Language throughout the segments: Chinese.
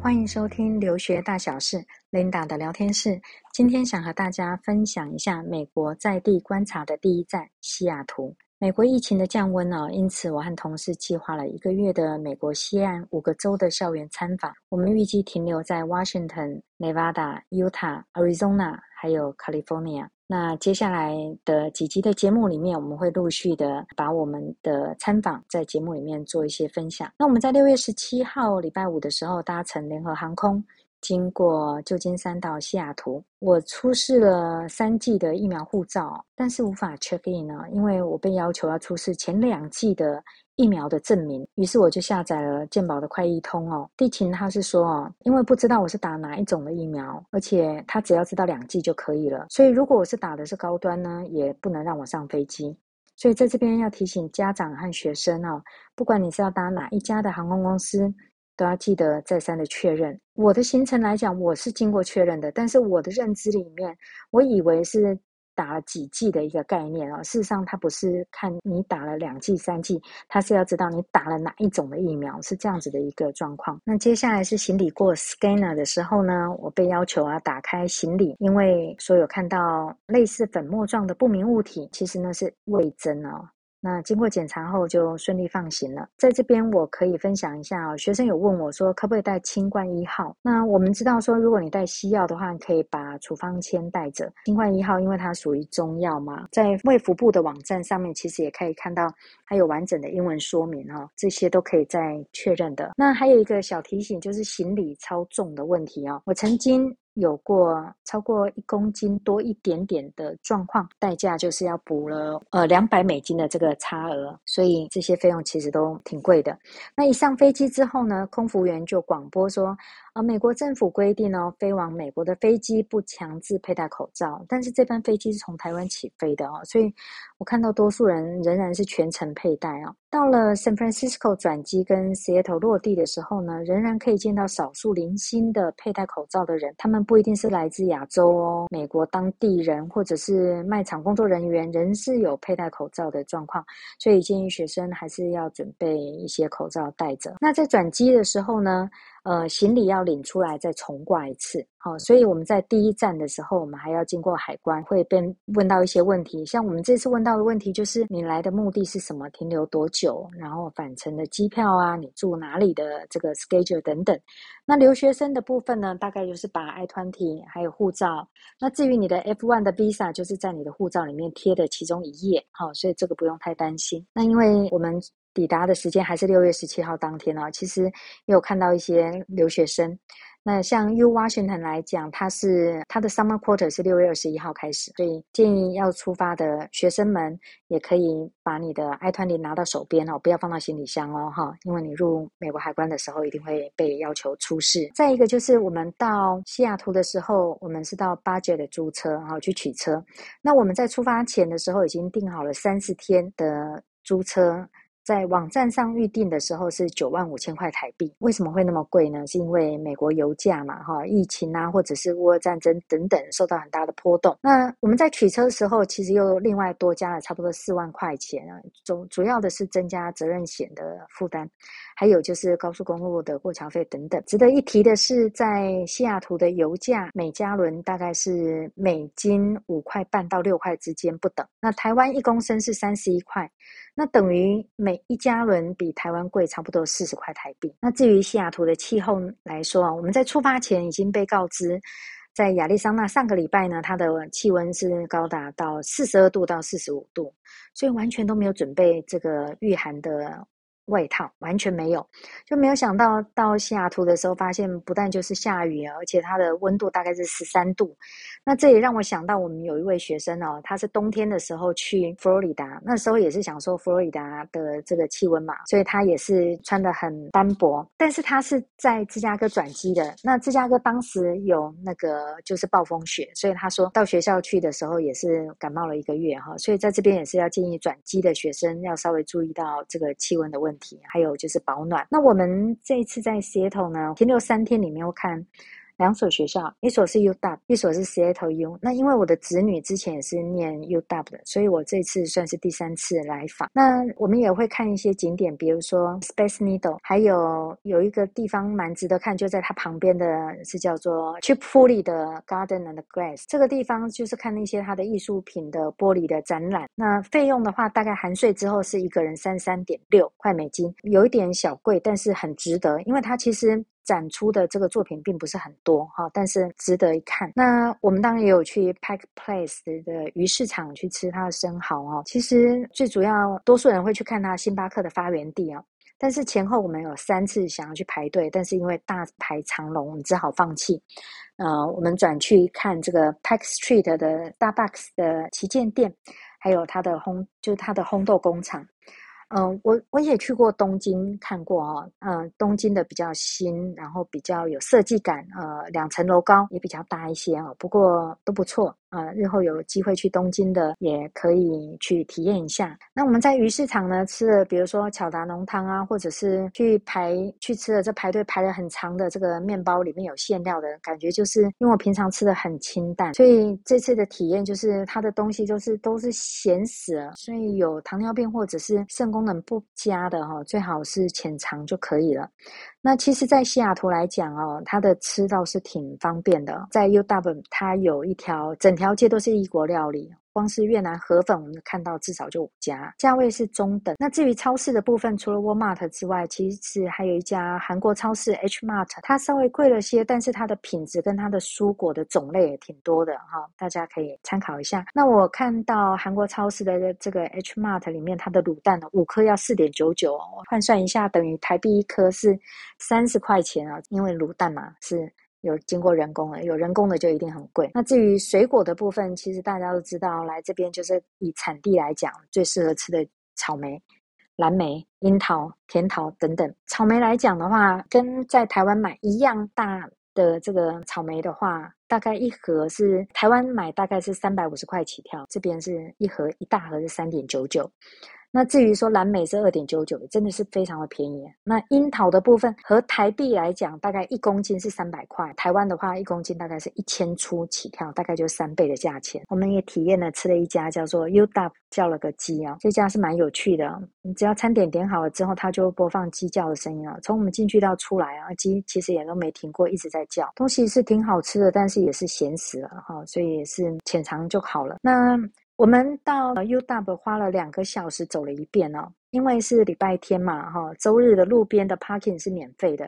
欢迎收听留学大小事，Linda 的聊天室。今天想和大家分享一下美国在地观察的第一站——西雅图。美国疫情的降温呢，因此我和同事计划了一个月的美国西岸五个州的校园参访。我们预计停留在 Washington、Nevada、Utah、Arizona，还有 California。那接下来的几集的节目里面，我们会陆续的把我们的参访在节目里面做一些分享。那我们在六月十七号礼拜五的时候搭乘联合航空，经过旧金山到西雅图。我出示了三剂的疫苗护照，但是无法 check in 呢，因为我被要求要出示前两剂的。疫苗的证明，于是我就下载了健保的快易通哦。地勤他是说哦，因为不知道我是打哪一种的疫苗，而且他只要知道两剂就可以了。所以如果我是打的是高端呢，也不能让我上飞机。所以在这边要提醒家长和学生哦，不管你是要搭哪一家的航空公司，都要记得再三的确认。我的行程来讲，我是经过确认的，但是我的认知里面，我以为是。打了几剂的一个概念啊，事实上它不是看你打了两剂、三剂，它是要知道你打了哪一种的疫苗，是这样子的一个状况。那接下来是行李过 scanner 的时候呢，我被要求啊打开行李，因为所有看到类似粉末状的不明物体，其实呢是味噌哦。那经过检查后就顺利放行了。在这边我可以分享一下哦，学生有问我说可不可以带清冠一号？那我们知道说，如果你带西药的话，你可以把处方签带着。清冠一号因为它属于中药嘛，在卫福部的网站上面其实也可以看到还有完整的英文说明哦，这些都可以再确认的。那还有一个小提醒就是行李超重的问题哦，我曾经。有过超过一公斤多一点点的状况，代价就是要补了呃两百美金的这个差额，所以这些费用其实都挺贵的。那一上飞机之后呢，空服员就广播说。呃美国政府规定哦，飞往美国的飞机不强制佩戴口罩，但是这班飞机是从台湾起飞的哦，所以我看到多数人仍然是全程佩戴哦。到了 San Francisco 转机跟 Seattle 落地的时候呢，仍然可以见到少数零星的佩戴口罩的人，他们不一定是来自亚洲哦，美国当地人或者是卖场工作人员仍是有佩戴口罩的状况，所以建议学生还是要准备一些口罩戴着。那在转机的时候呢，呃，行李要领出来再重挂一次，好，所以我们在第一站的时候，我们还要经过海关，会被问到一些问题。像我们这次问到的问题就是，你来的目的是什么？停留多久？然后返程的机票啊，你住哪里的这个 schedule 等等。那留学生的部分呢，大概就是把 I-20 还有护照。那至于你的 F1 的 visa，就是在你的护照里面贴的其中一页，好，所以这个不用太担心。那因为我们。抵达的时间还是六月十七号当天哦。其实也有看到一些留学生，那像 U Washington 来讲，它是它的 Summer Quarter 是六月二十一号开始，所以建议要出发的学生们也可以把你的 I-20 拿到手边哦，不要放到行李箱哦，哈，因为你入美国海关的时候一定会被要求出示。再一个就是我们到西雅图的时候，我们是到 Budget 的租车，然后去取车。那我们在出发前的时候已经订好了三十天的租车。在网站上预定的时候是九万五千块台币，为什么会那么贵呢？是因为美国油价嘛，哈，疫情啊，或者是乌俄战争等等受到很大的波动。那我们在取车的时候，其实又另外多加了差不多四万块钱啊，主主要的是增加责任险的负担，还有就是高速公路的过桥费等等。值得一提的是，在西雅图的油价每加仑大概是美金五块半到六块之间不等，那台湾一公升是三十一块。那等于每一加仑比台湾贵差不多四十块台币。那至于西雅图的气候来说啊，我们在出发前已经被告知，在亚利桑那上个礼拜呢，它的气温是高达到四十二度到四十五度，所以完全都没有准备这个御寒的。外套完全没有，就没有想到到西雅图的时候，发现不但就是下雨，而且它的温度大概是十三度。那这也让我想到，我们有一位学生哦，他是冬天的时候去佛罗里达，那时候也是想说佛罗里达的这个气温嘛，所以他也是穿得很单薄。但是他是在芝加哥转机的，那芝加哥当时有那个就是暴风雪，所以他说到学校去的时候也是感冒了一个月哈。所以在这边也是要建议转机的学生要稍微注意到这个气温的问题。还有就是保暖。那我们这一次在雪桶呢，停留三天里面，我看两所学校，一所是 UW，一所是 Seattle U。那因为我的子女之前也是念 UW 的，所以我这次算是第三次来访。那我们也会看一些景点，比如说 Space Needle，还有有一个地方蛮值得看，就在它旁边的是叫做 Chip Foley 的 Garden and Glass。这个地方就是看那些它的艺术品的玻璃的展览。那费用的话，大概含税之后是一个人三三点六块美金，有一点小贵，但是很值得，因为它其实。展出的这个作品并不是很多哈，但是值得一看。那我们当然也有去 Pack Place 的鱼市场去吃它的生蚝哦。其实最主要，多数人会去看它星巴克的发源地啊。但是前后我们有三次想要去排队，但是因为大排长龙，我们只好放弃。呃，我们转去看这个 Pack Street 的 Starbucks 的旗舰店，还有它的烘，就是它的烘豆工厂。嗯、我我也去过东京看过哦，嗯、东京的比较新，然后比较有设计感，呃，两层楼高，也比较大一些、哦，不过都不错。啊，日后有机会去东京的，也可以去体验一下。那我们在鱼市场呢，吃了比如说巧达浓汤啊，或者是去排去吃了这排队排了很长的这个面包，里面有馅料的感觉，就是因为我平常吃的很清淡，所以这次的体验就是它的东西就是都是咸死了。所以有糖尿病或者是肾功能不佳的哈，最好是浅尝就可以了。那其实，在西雅图来讲哦，它的吃倒是挺方便的。在 UW，它有一条整条街都是异国料理。光是越南河粉，我们看到至少就五家，价位是中等。那至于超市的部分，除了 Walmart 之外，其实还有一家韩国超市 H Mart，它稍微贵了些，但是它的品质跟它的蔬果的种类也挺多的哈，大家可以参考一下。那我看到韩国超市的这个 H Mart 里面，它的卤蛋呢，五颗要四点九九，我换算一下，等于台币一颗是三十块钱啊，因为卤蛋嘛是。有经过人工的，有人工的就一定很贵。那至于水果的部分，其实大家都知道，来这边就是以产地来讲，最适合吃的草莓、蓝莓、樱桃、甜桃等等。草莓来讲的话，跟在台湾买一样大的这个草莓的话，大概一盒是台湾买大概是三百五十块起跳，这边是一盒一大盒是三点九九。那至于说蓝莓是二点九九，真的是非常的便宜。那樱桃的部分和台币来讲，大概一公斤是三百块，台湾的话一公斤大概是一千出起跳，大概就三倍的价钱。我们也体验了吃了一家叫做 UW 叫了个鸡啊，这家是蛮有趣的。你只要餐点点好了之后，它就播放鸡叫的声音啊。从我们进去到出来啊，鸡其实也都没停过，一直在叫。东西是挺好吃的，但是也是咸死了哈，所以也是浅尝就好了。那。我们到 UW 花了两个小时走了一遍哦，因为是礼拜天嘛，哈，周日的路边的 parking 是免费的，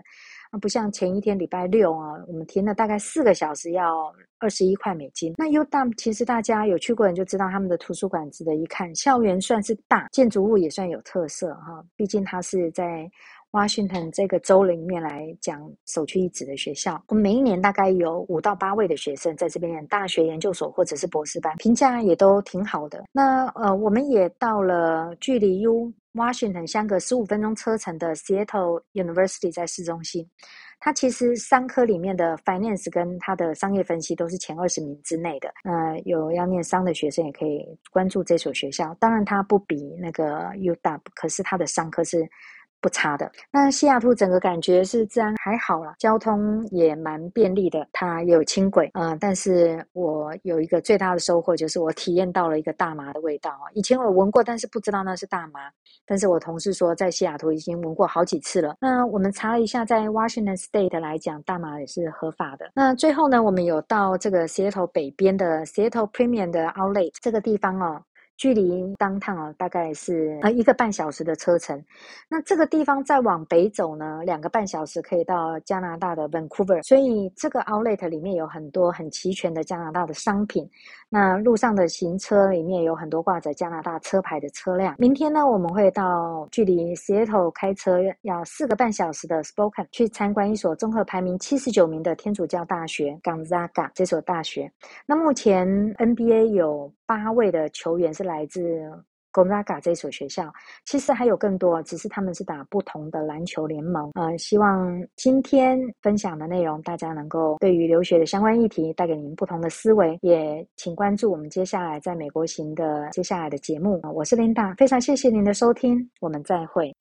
啊，不像前一天礼拜六啊，我们停了大概四个小时，要二十一块美金。那 UW 其实大家有去过人就知道，他们的图书馆值得一看，校园算是大，建筑物也算有特色哈，毕竟它是在。Washington 这个州里面来讲，首屈一指的学校，我们每一年大概有五到八位的学生在这边念大学、研究所或者是博士班，评价也都挺好的。那呃，我们也到了距离 U Washington 相隔十五分钟车程的 Seattle University，在市中心。它其实商科里面的 Finance 跟它的商业分析都是前二十名之内的。呃，有要念商的学生也可以关注这所学校。当然，它不比那个 UW，可是它的商科是。不差的。那西雅图整个感觉是治安还好啦，交通也蛮便利的，它有轻轨。啊、但是我有一个最大的收获，就是我体验到了一个大麻的味道啊。以前我闻过，但是不知道那是大麻。但是我同事说，在西雅图已经闻过好几次了。那我们查了一下，在 Washington State 来讲，大麻也是合法的。那最后呢，我们有到这个 Seattle 北边的 Seattle Premium 的 Outlet 这个地方哦。距离当趟啊，大概是呃一个半小时的车程。那这个地方再往北走呢，两个半小时可以到加拿大的 Vancouver。所以这个 outlet 里面有很多很齐全的加拿大的商品。那路上的行车里面有很多挂着加拿大车牌的车辆。明天呢，我们会到距离 Seattle 开车要四个半小时的 Spokane 去参观一所综合排名七十九名的天主教大学 Gonzaga 这所大学。那目前 NBA 有八位的球员是来自 Gonzaga 这所学校，其实还有更多，只是他们是打不同的篮球联盟。呃，希望今天分享的内容，大家能够对于留学的相关议题带给您不同的思维。也请关注我们接下来在美国行的接下来的节目。我是琳达非常谢谢您的收听，我们再会。